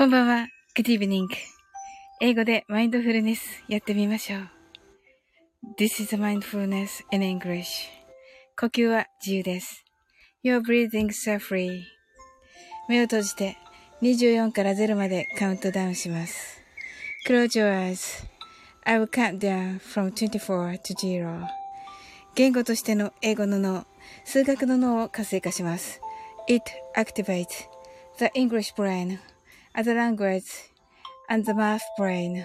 こんばんは。Good evening. 英語でマインドフルネスやってみましょう。This is mindfulness in English. 呼吸は自由です。You're breathing so free. 目を閉じて24から0までカウントダウンします。Close your eyes. I will count down from 24 to 0. 言語としての英語の脳、数学の脳を活性化します。It activates the English brain as a language and the math brain.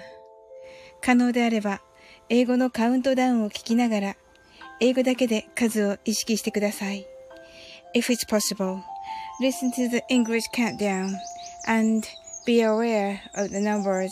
可能であれば、英語のカウントダウンを聞きながら、英語だけで数を意識してください。If it's possible, listen to the English countdown and be aware of the numbers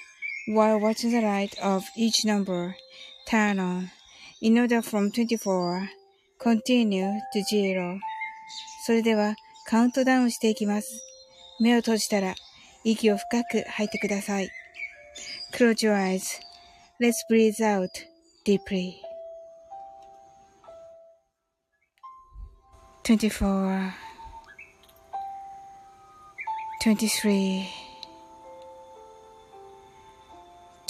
while watching the light of each number turn on, in order from 24, continue to zero. それではカウントダウンしていきます。目を閉じたら息を深く吐いてください。Close your eyes.Let's breathe out deeply. 24 23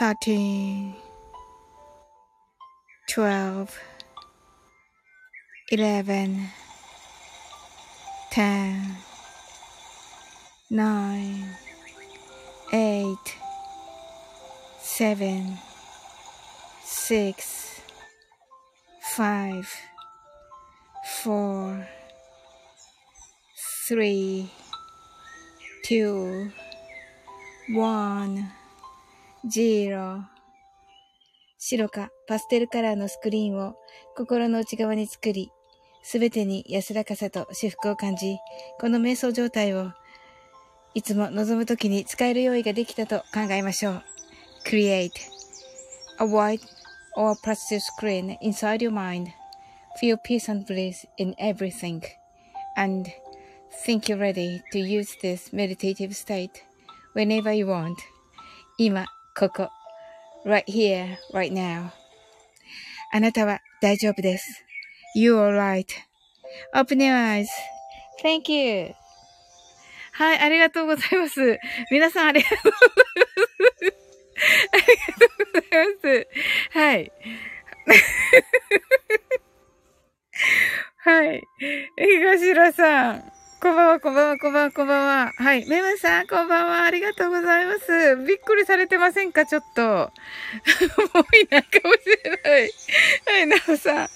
13 12 11 10 9 8 7 6 5 4 3 2 1ジーロ。白かパステルカラーのスクリーンを心の内側に作り、すべてに安らかさと至福を感じ、この瞑想状態をいつも望むときに使える用意ができたと考えましょう。Create a white or plastic screen inside your mind.Feel peace and bliss in everything.And think you're ready to use this meditative state whenever you want. 今ここ。right here, right now. あなたは大丈夫です。You're right.open your eyes. Thank you. はい、ありがとうございます。皆さんありがとうございます。ありがとうございます。はい。はい。えがしらさん。こんばんは、こんばんは、こんばんは、こんばんは。はい。メムさん、こんばんは。ありがとうございます。びっくりされてませんかちょっと。もういないかもしれない。はい、なおさん。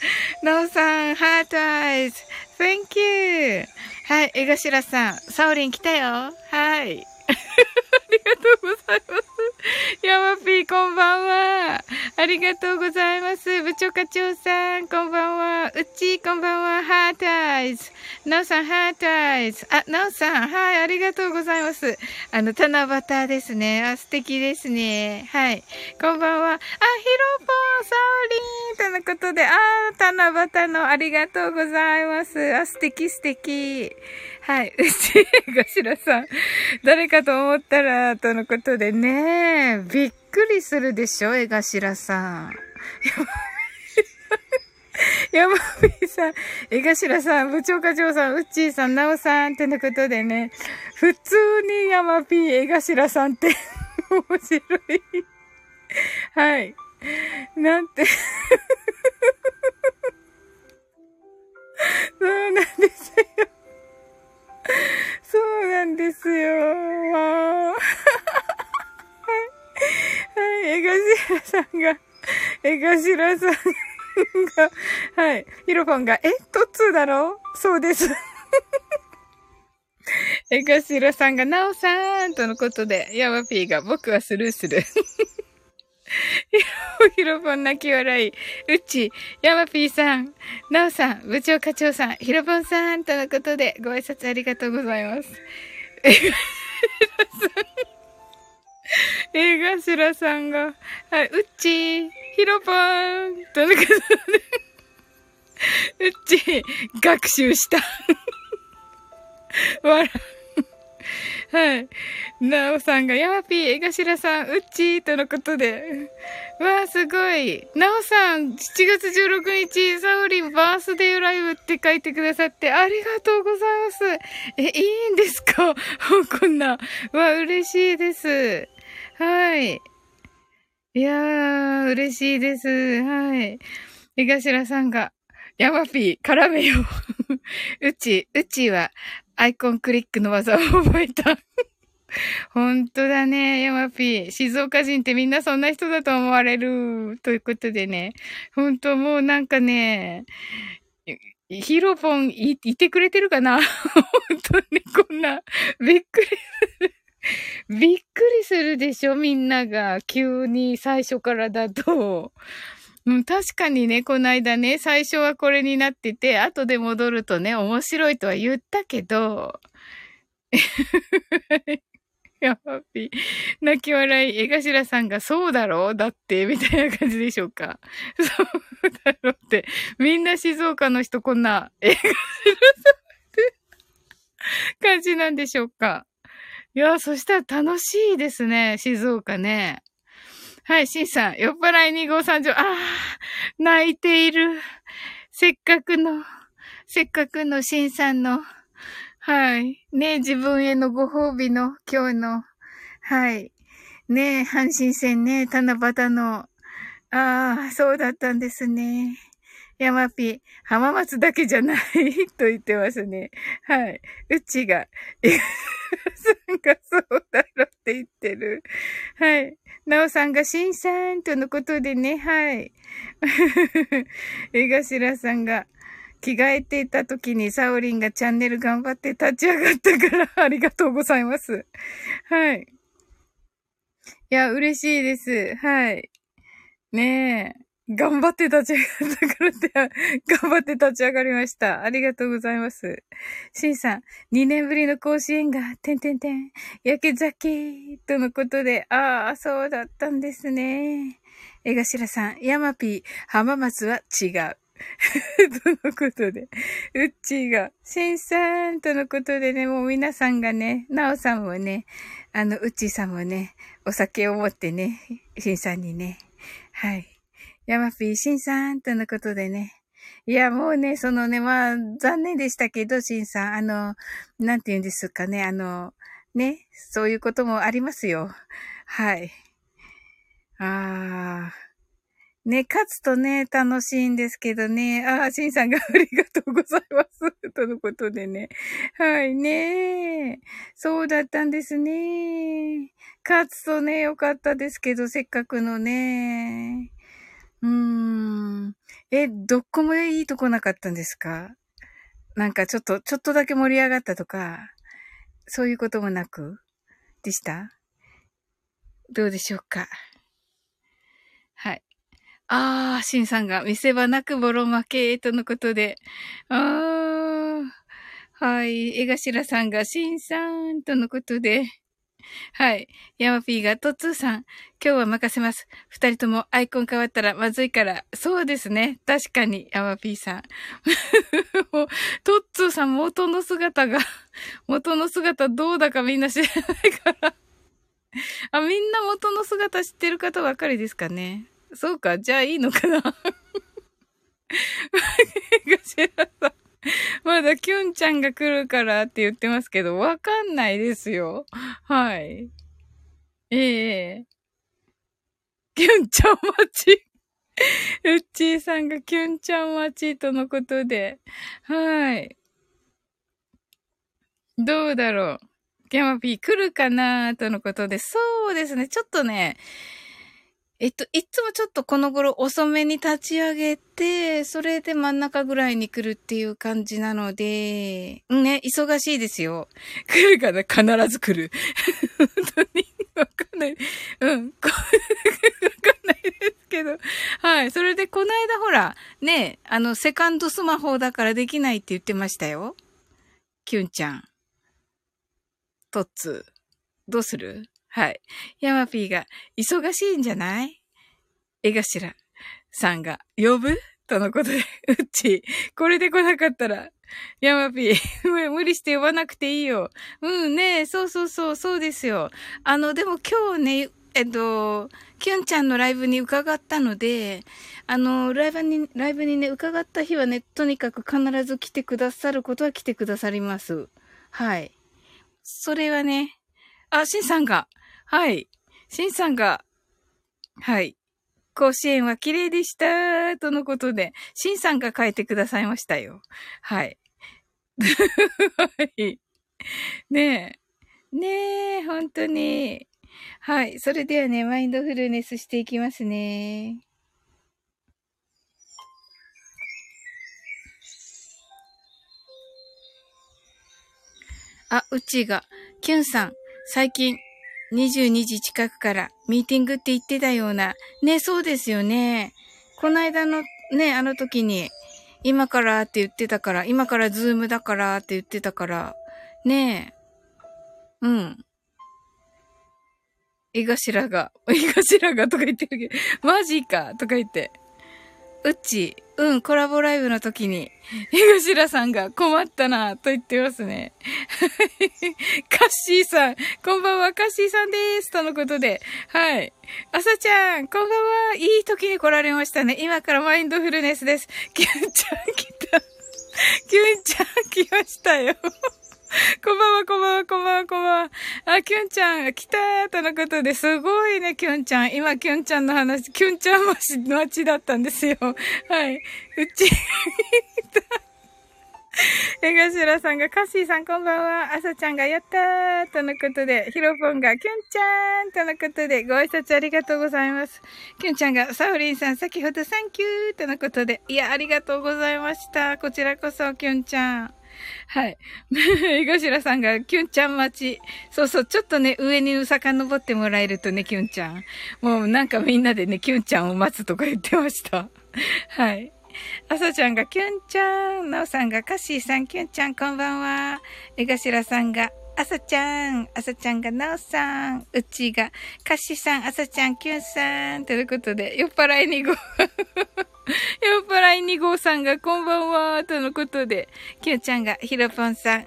なおさん、ハートアイズ。Thank you. はい、江頭さん、サオリン来たよ。はい。ありがとうございます。ヤマピー、こんばんは。ありがとうございます。部長課長さん、こんばんは。うち、こんばんは。 heart eyes。なおさん、 heart eyes。あ、なおさん、はい、ありがとうございます。あの、七夕ですね。あ、素敵ですね。はい。こんばんは。あ、ヒロポン、サオリンとのことで、あ、七夕のありがとうございます。あ、素敵素敵。はい。うち、ガシラさん。誰かと思ったら、とのことでね。びっくりするでしょ、江頭さん。山 火さん、江頭さん、部長課長さん、うっちーさん、なおさん、ってのことでね。普通に山火、江頭さんって面白い。はい。なんて そうなんですよ。そうなんですよ。はい。はい。江頭さんが、江頭さんが、はい。ヒロポンが、え？トッツーだろ？そうです。江頭さんが、なおさんとのことで、ヤマピーが、僕はスルーする。ひろぽん泣き笑い。うち、ヤマピーさん、なおさん、部長課長さん、ひろぽんさんとのことでご挨拶ありがとうございます。えがしらさんが、はい、うっち、ひろぽんとのことで、うっち、学習した。笑はい。なおさんが、ヤマピー、江頭さん、うっちーとのことで。わあ、すごい。なおさん、7月16日、サオリンバースデーライブって書いてくださって、ありがとうございます。え、いいんですか？こんな。わ、嬉しいです。はい。いやー、嬉しいです。はい。江頭さんが、ヤマピー、絡めよう。うち、うちは、アイコンクリックの技を覚えた。本当だね、ヤマピー。静岡人ってみんなそんな人だと思われる。ということでね。本当もうなんかね、ヒロポンい、いてくれてるかな？本当にこんな、びっくりする。びっくりするでしょみんなが。急に最初からだと。うん、確かにね、この間ね、最初はこれになってて、後で戻るとね、面白いとは言ったけど、やばぴ。泣き笑い、江頭さんがそうだろう？だって、みたいな感じでしょうか。そうだろうって。みんな静岡の人こんな、江頭さんって感じなんでしょうか。いや、そしたら楽しいですね、静岡ね。はい、シンさん、酔っ払い2号3条、ああ、泣いている。せっかくの、せっかくのシンさんの、はい。ね自分へのご褒美の今日の、はい。ね阪神戦ね、七夕の、ああ、そうだったんですね。山ピ、浜松だけじゃないと言ってますね。はい。うちが、さんがそうだろって言ってる。はい。なおさんがしんさんとのことでね、はい。江頭さんが、着替えていた時にサオリンがチャンネル頑張って立ち上がったからありがとうございます。はい。いや、嬉しいです。はい。ねえ。頑張って立ち上がったからって、頑張って立ち上がりました。ありがとうございます。シンさん、2年ぶりの甲子園が、てんてんてん、焼け酒とのことで、ああ、そうだったんですね。江頭さん、ヤマピー、浜松は違う。とのことで、うっちーが、シンさんとのことでね、もう皆さんがね、なおさんもね、あの、うっちーさんもね、お酒を持ってね、シンさんにね、はい。ヤマピー、シンさんとのことでね。いや、もうね、そのね、まあ、残念でしたけど、シンさん、あの、なんて言うんですかね、あの、ね、そういうこともありますよ。はい。ああ。ね、勝つとね、楽しいんですけどね。ああ、シンさんがありがとうございます。とのことでね。はいね。そうだったんですね。勝つとね、よかったですけど、せっかくのね。うーん。え、どこもいいとこなかったんですか？なんかちょっと、ちょっとだけ盛り上がったとか、そういうこともなく？でした？どうでしょうか？はい。あー、シンさんが見せ場なくボロ負けとのことで。あー、はい。江頭さんがシンさんとのことで。はい。ヤマピーが、トッツーさん、今日は任せます。二人ともアイコン変わったらまずいから。そうですね。確かに、ヤマピーさん。もう、トッツーさん元の姿が、元の姿どうだかみんな知らないからあ、みんな元の姿知ってる方ばかりですかね。そうか、じゃあいいのかなガシラさん。まだキュンちゃんが来るからって言ってますけど、わかんないですよ。はい。ええキュンちゃん待ち。うっちーさんがキュンちゃん待ちとのことで。はい。どうだろう。キャマピー来るかなとのことで。そうですね。ちょっとね、えっと、いつもちょっとこの頃遅めに立ち上げて、それで真ん中ぐらいに来るっていう感じなので、ね、忙しいですよ。来るかな必ず来る。本当にわかんない。うん。わかんないですけど。はい。それで、この間ほら、ね、あの、セカンドスマホだからできないって言ってましたよ。キュンちゃん。トッツ。どうする？はい。ヤマピーが、忙しいんじゃない？絵頭さんが、呼ぶ？とのことで、うっち、これで来なかったら、ヤマピー、無理して呼ばなくていいよ。うんね、そうそうそう、そうですよ。あの、でも今日ね、えっと、キュンちゃんのライブに伺ったので、あの、ライブに、ライブにね、伺った日はね、とにかく必ず来てくださることは来てくださります。はい。それはね、あ、シンさんが、はい。シンさんが、はい。甲子園は綺麗でした、とのことで、シンさんが書いてくださいましたよ。はい。はい。ねえ。ねえ、本当に。はい。それではね、マインドフルネスしていきますね。あ、うちが、キュンさん、最近、22時近くからミーティングって言ってたような。ね、そうですよね。この間のね、あの時に、今からって言ってたから、今からズームだからって言ってたから、ねえ。うん。江頭が、江頭がとか言ってるけど、マジかとか言って。うっち、うん、コラボライブの時に、江頭さんが困ったな、と言ってますね。カッシーさん、こんばんは、カッシーさんです。とのことで、はい。朝ちゃん、こんばんは。いい時に来られましたね。今からマインドフルネスです。キュンちゃん来た。キュンちゃん来ましたよ。こんばんは、こんばんは、こんばんは、こんばんは。あ、キュンちゃん、来たーとのことで、すごいね、キュンちゃん。今、キュンちゃんの話、キュンちゃん町の街だったんですよ。はい。うち、江頭さんが、カッシーさんこんばんは。朝ちゃんがやったーとのことで、ヒロポンが、キュンちゃんとのことで、ご挨拶ありがとうございます。キュンちゃんが、サウリンさん先ほどサンキューとのことで、いや、ありがとうございました。こちらこそ、キュンちゃん。はい。江頭さんが、キュンちゃん待ち。そうそう、ちょっとね、上に遡ってもらえるとね、キュンちゃん。もうなんかみんなでね、キュンちゃんを待つとか言ってました。はい。朝ちゃんがキュンちゃん。なおさんがカッシーさん、キュンちゃん、こんばんは。江頭さんが、朝ちゃん、朝ちゃんがなおさん、うちが、カッシーさん、朝ちゃん、キュンさん、ということで、酔っ払いにご、酔っ払い2号さんがこんばんは、とのことで、きゅんちゃんがひろぽんさん、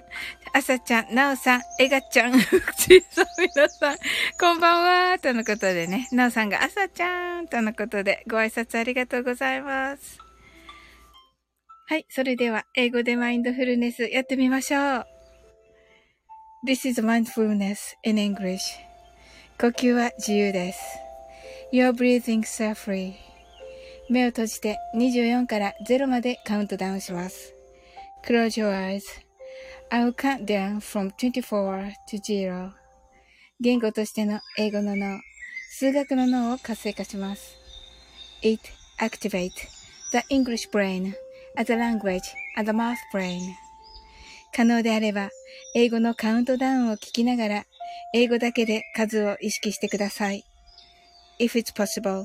あさちゃん、なおさん、えがちゃん、ふちさん皆さん、こんばんは、とのことでね、なおさんがあさちゃん、とのことで、ご挨拶ありがとうございます。はい、それでは、英語でマインドフルネスやってみましょう。This is mindfulness in English. 呼吸は自由です。You're breathing so free. 目を閉じて24から0までカウントダウンします。Close your eyes.I will count down from 24 to 0. 言語としての英語の脳、数学の脳を活性化します。It activates the English brain as a language and the math brain. 可能であれば、英語のカウントダウンを聞きながら、英語だけで数を意識してください。If it's possible,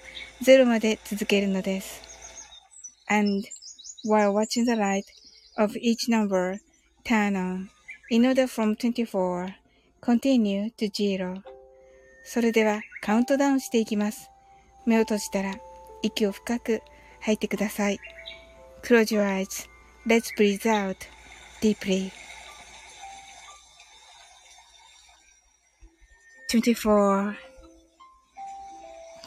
0まで続けるのです。And while watching the light of each number turn on in order from 24 continue to 0それではカウントダウンしていきます。目を閉じたら息を深く吐いてください。Close your eyes.Let's breathe out deeply. 24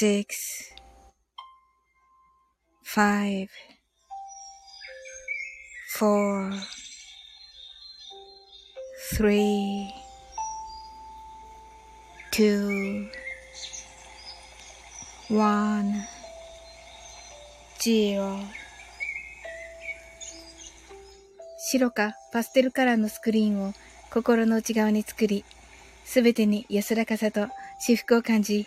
six, five, four, three, two, one, zero. 白かパステルカラーのスクリーンを心の内側に作り、すべてに安らかさと至福を感じ、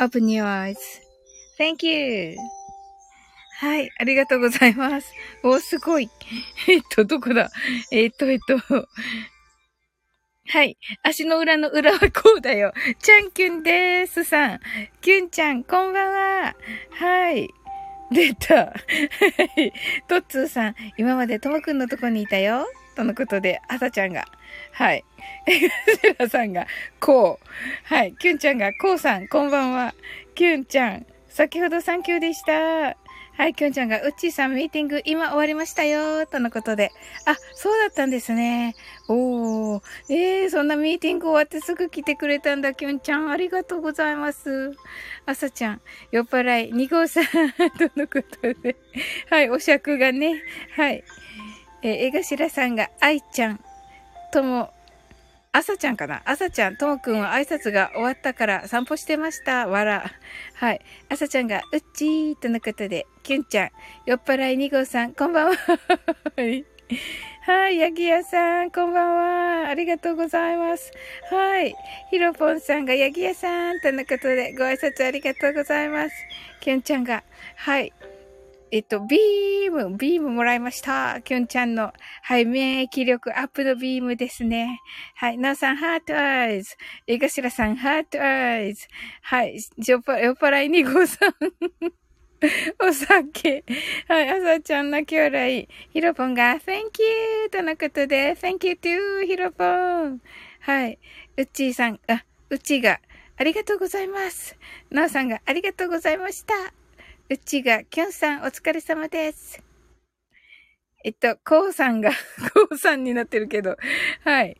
Open your eyes.Thank you. はい、ありがとうございます。お、すごい。えっと、どこだ？えっと、えっと。はい。足の裏の裏はこうだよ。ちゃんきゅんでーすさん。きゅんちゃん、こんばんは。はい。出た。はい。トッツーさん、今までともくんのとこにいたよ。とのことで、あさちゃんが。はい。セラさんが、こう。はい。キュンちゃんが、こうさん、こんばんは。キュンちゃん、先ほどサンキューでした。はい、きょんちゃんが、うっちーさんミーティング今終わりましたよとのことで。あ、そうだったんですね。おー。えー、そんなミーティング終わってすぐ来てくれたんだ、きょんちゃん。ありがとうございます。あさちゃん、酔っ払い、2号さん とのことで。はい、お尺がね。はい。え、江頭さんが、愛ちゃん、とも、朝ちゃんかな？朝ちゃん、ともくんは挨拶が終わったから散歩してました。わら。はい。朝ちゃんが、うっちーとのことで、きゅんちゃん、酔っ払い2号さん、こんばんは。はい。はい、ヤギ屋さん、こんばんは。ありがとうございます。はい。ヒロポンさんがヤギ屋さんとのことで、ご挨拶ありがとうございます。きゅんちゃんが、はい。えっと、ビーム、ビームもらいました。きゅんちゃんの、はい、免疫力アップのビームですね。はい、なおさん、 heart eyes。江頭さん、 heart eyes。はい、酔っ払い2号さん。お酒。はい、あさちゃん泣き笑い。ひろぽんが、Thank you! とのことで、Thank you too! ひろぽん。はい。うっちーさん、あ、うっちーが、ありがとうございます。なおさんが、ありがとうございました。うちが、きょんさん、お疲れ様です。えっと、こうさんが、こうさんになってるけど、はい。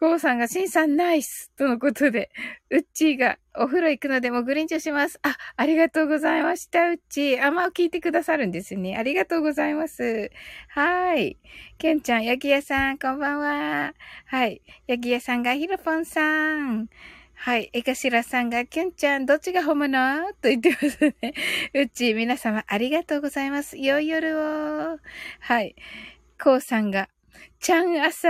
こうさんが、しんさんナイスとのことで、うっちーが、お風呂行くのでもグリンチョします。あ、ありがとうございました、うっちー。あまを聞いてくださるんですね。ありがとうございます。はい。けんちゃん、焼き屋さん、こんばんは。はい。焼き屋さんが、ひろぽんさん。はい。えかしらさんが、きゅんちゃん、どっちが本物？と言ってますね。うち、皆様、ありがとうございます。良い夜を。はい。こうさんが、ちゃん朝。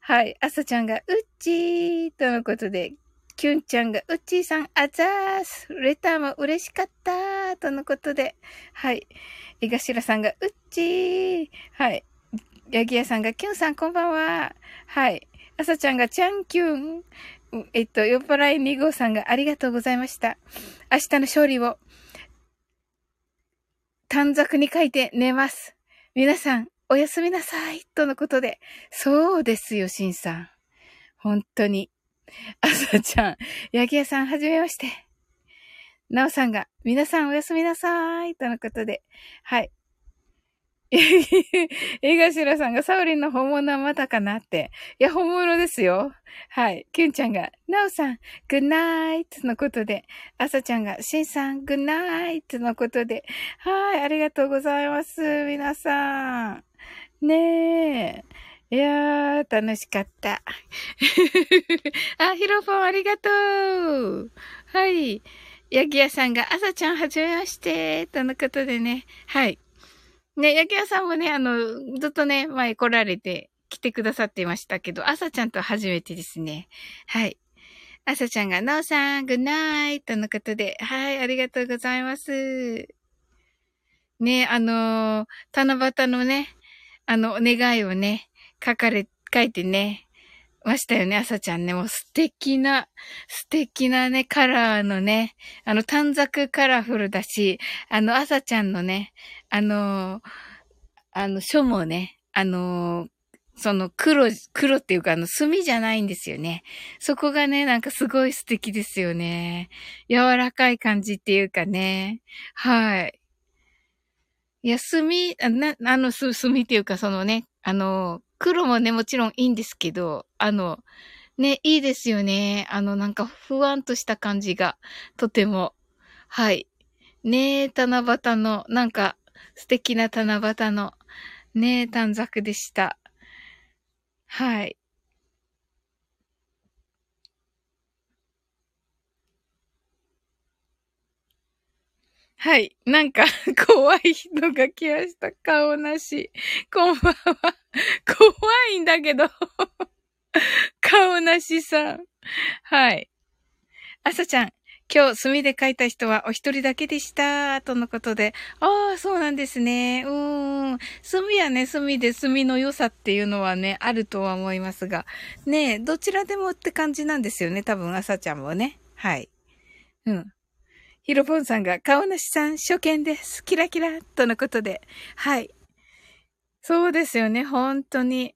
はい。あさちゃんが、うっちーとのことで、きゅんちゃんが、うっちーさん、あざーす。レターも嬉しかったとのことで、はい。えがしらさんが、うっちー。はい。ヤギ屋さんが、きゅんさん、こんばんは。はい。朝ちゃんがちゃんきゅん。えっと、酔っ払い2号さんがありがとうございました。明日の勝利を短冊に書いて寝ます。皆さん、おやすみなさい。とのことで。そうですよ、しんさん。本当に。あさちゃん、八木屋さん、はじめまして。なおさんが、皆さんおやすみなさい。とのことで。はい。江頭さんがサウリンの本物はまだかなって。いや、本物ですよ。はい。キュンちゃんが、ナオさん、グッナイトのことで、アサちゃんが、シンさん、グッナイトのことで、はい、ありがとうございます。皆さん。ねえ。いやー、楽しかった。あ、ヒロポンありがとう。はい。ヤギ屋さんが、朝ちゃんはじめまして、とのことでね。はい。ね、焼き屋さんもね、あの、ずっとね、前来られて来てくださっていましたけど、朝ちゃんと初めてですね。はい。朝ちゃんが、なおさん、グッナイとのことで、はい、ありがとうございます。ね、あの七夕のね、あの、お願いをね、書かれ、書いてね、ましたよね、朝ちゃんね。もう素敵な、素敵なね、カラーのね、あの、短冊カラフルだし、あの、朝ちゃんのね、あの、あの、書もね、あの、その黒、黒っていうかあの墨じゃないんですよね。そこがね、なんかすごい素敵ですよね。柔らかい感じっていうかね。はい。いや、墨、なあの、墨っていうかそのね、あの、黒もね、もちろんいいんですけど、あの、ね、いいですよね。あの、なんか、不安とした感じが、とても。はい。ねえ、七夕の、なんか、素敵な七夕の、ねえ、短冊でした。はい。はい。なんか、怖い人が来ました。顔なし。こんばんは。怖いんだけど。顔なしさん。はい。あさちゃん。今日、墨で書いた人はお一人だけでした。とのことで。ああ、そうなんですね。うーん。墨はね、墨で墨の良さっていうのはね、あるとは思いますが。ねえ、どちらでもって感じなんですよね。多分、あさちゃんもね。はい。うん。ヒロポンさんが、顔なしさん、初見です。キラキラとのことで。はい。そうですよね、本当に。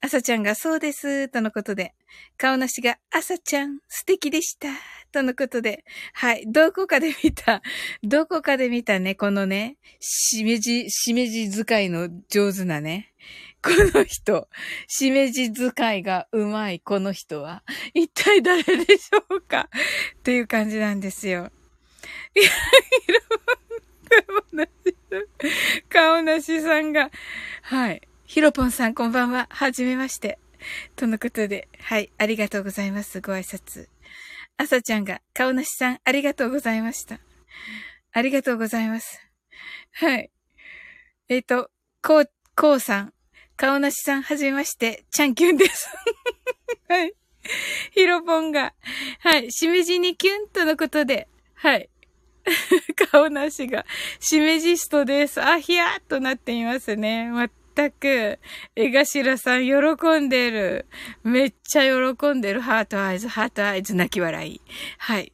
朝ちゃんがそうです、とのことで。顔なしが、朝ちゃん、素敵でした、とのことで。はい。どこかで見た、どこかで見たね、このね、しめじ、しめじ使いの上手なね。この人、しめじ使いがうまいこの人は、一体誰でしょうか？っていう感じなんですよ。いや、顔なしさん。顔なしさんが、はい。ひろぽんさん、こんばんは。はじめまして。とのことで、はい。ありがとうございます。ご挨拶。あさちゃんが、顔なしさん、ありがとうございました。ありがとうございます。はい。えっ、ー、と、こう、こうさん、顔なしさん、はじめまして、ちゃんきゅんです。はい。ひろぽんが、はい。しめじにキュンとのことで、はい。顔なしが、しめじストです。あ、ひやーっとなっていますね。まったく、江頭さん喜んでる。めっちゃ喜んでる。 heart eyes、heart eyes、泣き笑い。はい。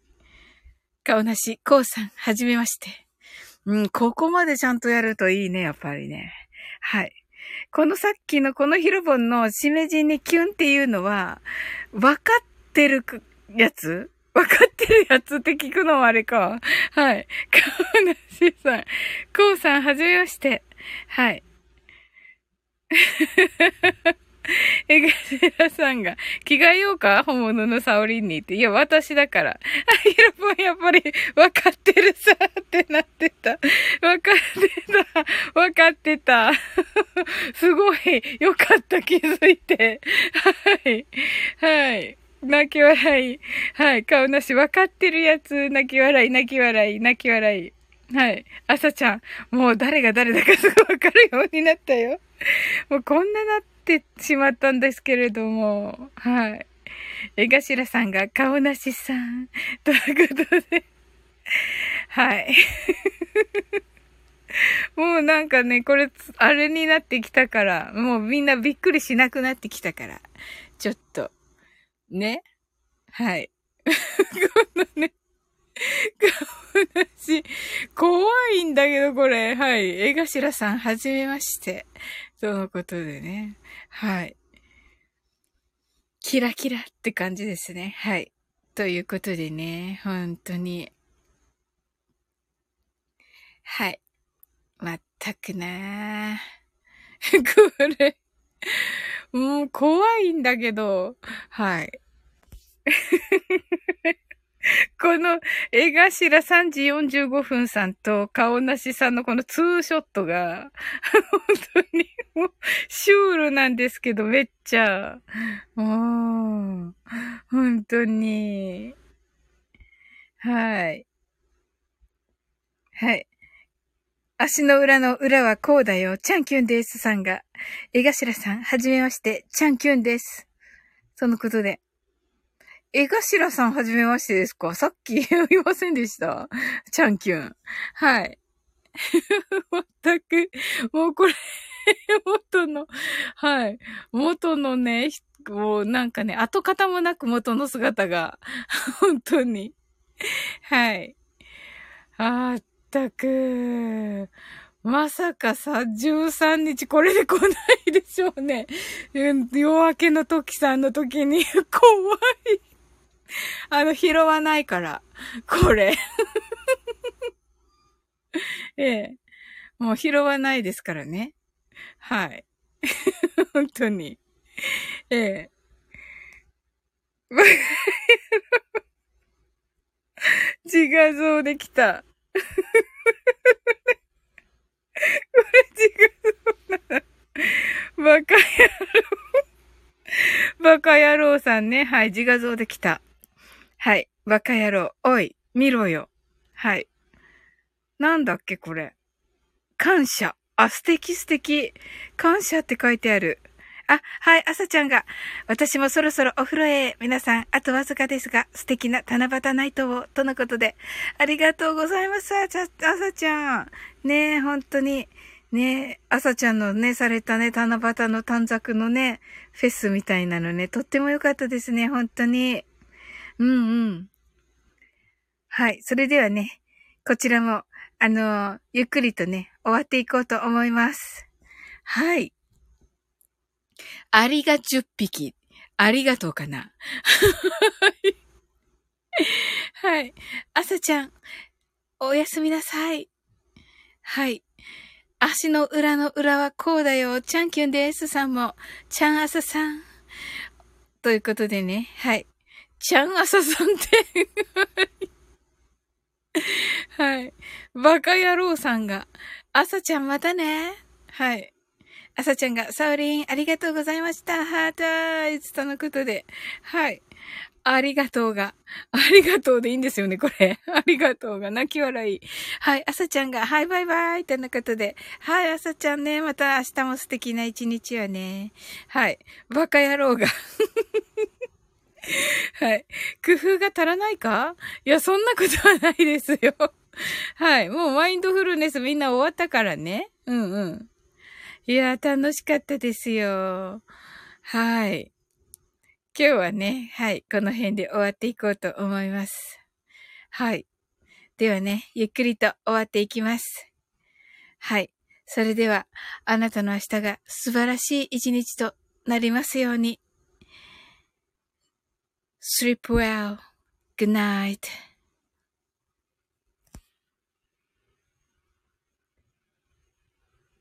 顔なし、こうさん、はじめまして。うん、ここまでちゃんとやるといいね、やっぱりね。はい。このさっきのこのヒロボンのしめじにキュンっていうのは、わかってるやつわかってるやつって聞くのもあれか。はい。顔なしさん。こうさん、はじめまして。はい。えがしらさんが、着替えようか？本物のサオリンにって。いや、私だから。あ、ヒロポンやっぱり、わかってるさってなってた。わかってた。わかってた。すごい、よかった、気づいて。はい。はい。泣き笑い。はい。顔なし分かってるやつ。泣き笑い、泣き笑い、泣き笑い。はい。朝ちゃん。もう誰が誰だかすぐ分かるようになったよ。もうこんななってしまったんですけれども。はい。江頭さんが顔なしさん。ということで。はい。もうなんかね、これ、あれになってきたから、もうみんなびっくりしなくなってきたから、ちょっと、ね。はい。このね、顔なし、怖いんだけど、これ。はい。江頭さん、はじめまして。とのことでね。はい。キラキラって感じですね。はい。ということでね、本当に。はい。まったくな これ、もう怖いんだけど、はい。この絵頭3時45分さんと顔なしさんのこのツーショットが、本当にもうシュールなんですけど、めっちゃ、もう、本当に、はい。はい。足の裏の裏はこうだよ。チャンキュンですさんが。江頭さん、はじめまして、チャンキュンです。そのことで。江頭さん、はじめましてですか？さっき言いませんでしたチャンキュン。はい。まったく、もうこれ元の、はい。元のね、もうなんかね、跡形もなく元の姿が、本当に。はい。あったく、まさかさ、13日これで来ないでしょうね。夜明けの時さんの時に、怖い。あの、拾わないから。これ。ええ。もう拾わないですからね。はい。本当に。ええ。自画像できた。これ自画像な。バカ野郎。バカ野郎さんね。はい、自画像できた。はい。バカ野郎。おい、見ろよ。はい。なんだっけ、これ。感謝。あ、素敵素敵。感謝って書いてある。あ、はい、朝ちゃんが。私もそろそろお風呂へ。皆さん、あとわずかですが、素敵な七夕ナイトを、とのことで。ありがとうございます、あ朝ちゃん。ねえ、本当に。ねえ、朝ちゃんのね、されたね、七夕の短冊のね、フェスみたいなのね、とっても良かったですね、本当に。うんうん。はい。それではね、こちらも、あのゆっくりとね、終わっていこうと思います。はい。ありが10匹。ありがとうかな。はい。朝ちゃん、おやすみなさい。はい。足の裏の裏はこうだよ。チャンキュンです。さんも、チャンアサさん。ということでね、はい。ちゃんあささんってはい。バカ野郎さんが、あさちゃんまたね。はい。あさちゃんが、サウリン、ありがとうございました。ハートアイズとのことで。はい。ありがとうが。ありがとうでいいんですよね、これ。ありがとうが。泣き笑い。はい。あさちゃんが、はい、バイバイとのことで。はい、あさちゃんね。また明日も素敵な一日はね。はい。バカ野郎が。はい。工夫が足らないか？いや、そんなことはないですよ。はい。もうマインドフルネスみんな終わったからね。うんうん。いや、楽しかったですよ。はい。今日はね、はい。この辺で終わっていこうと思います。はい。ではね、ゆっくりと終わっていきます。はい。それでは、あなたの明日が素晴らしい一日となりますように。Sleep well. Good night.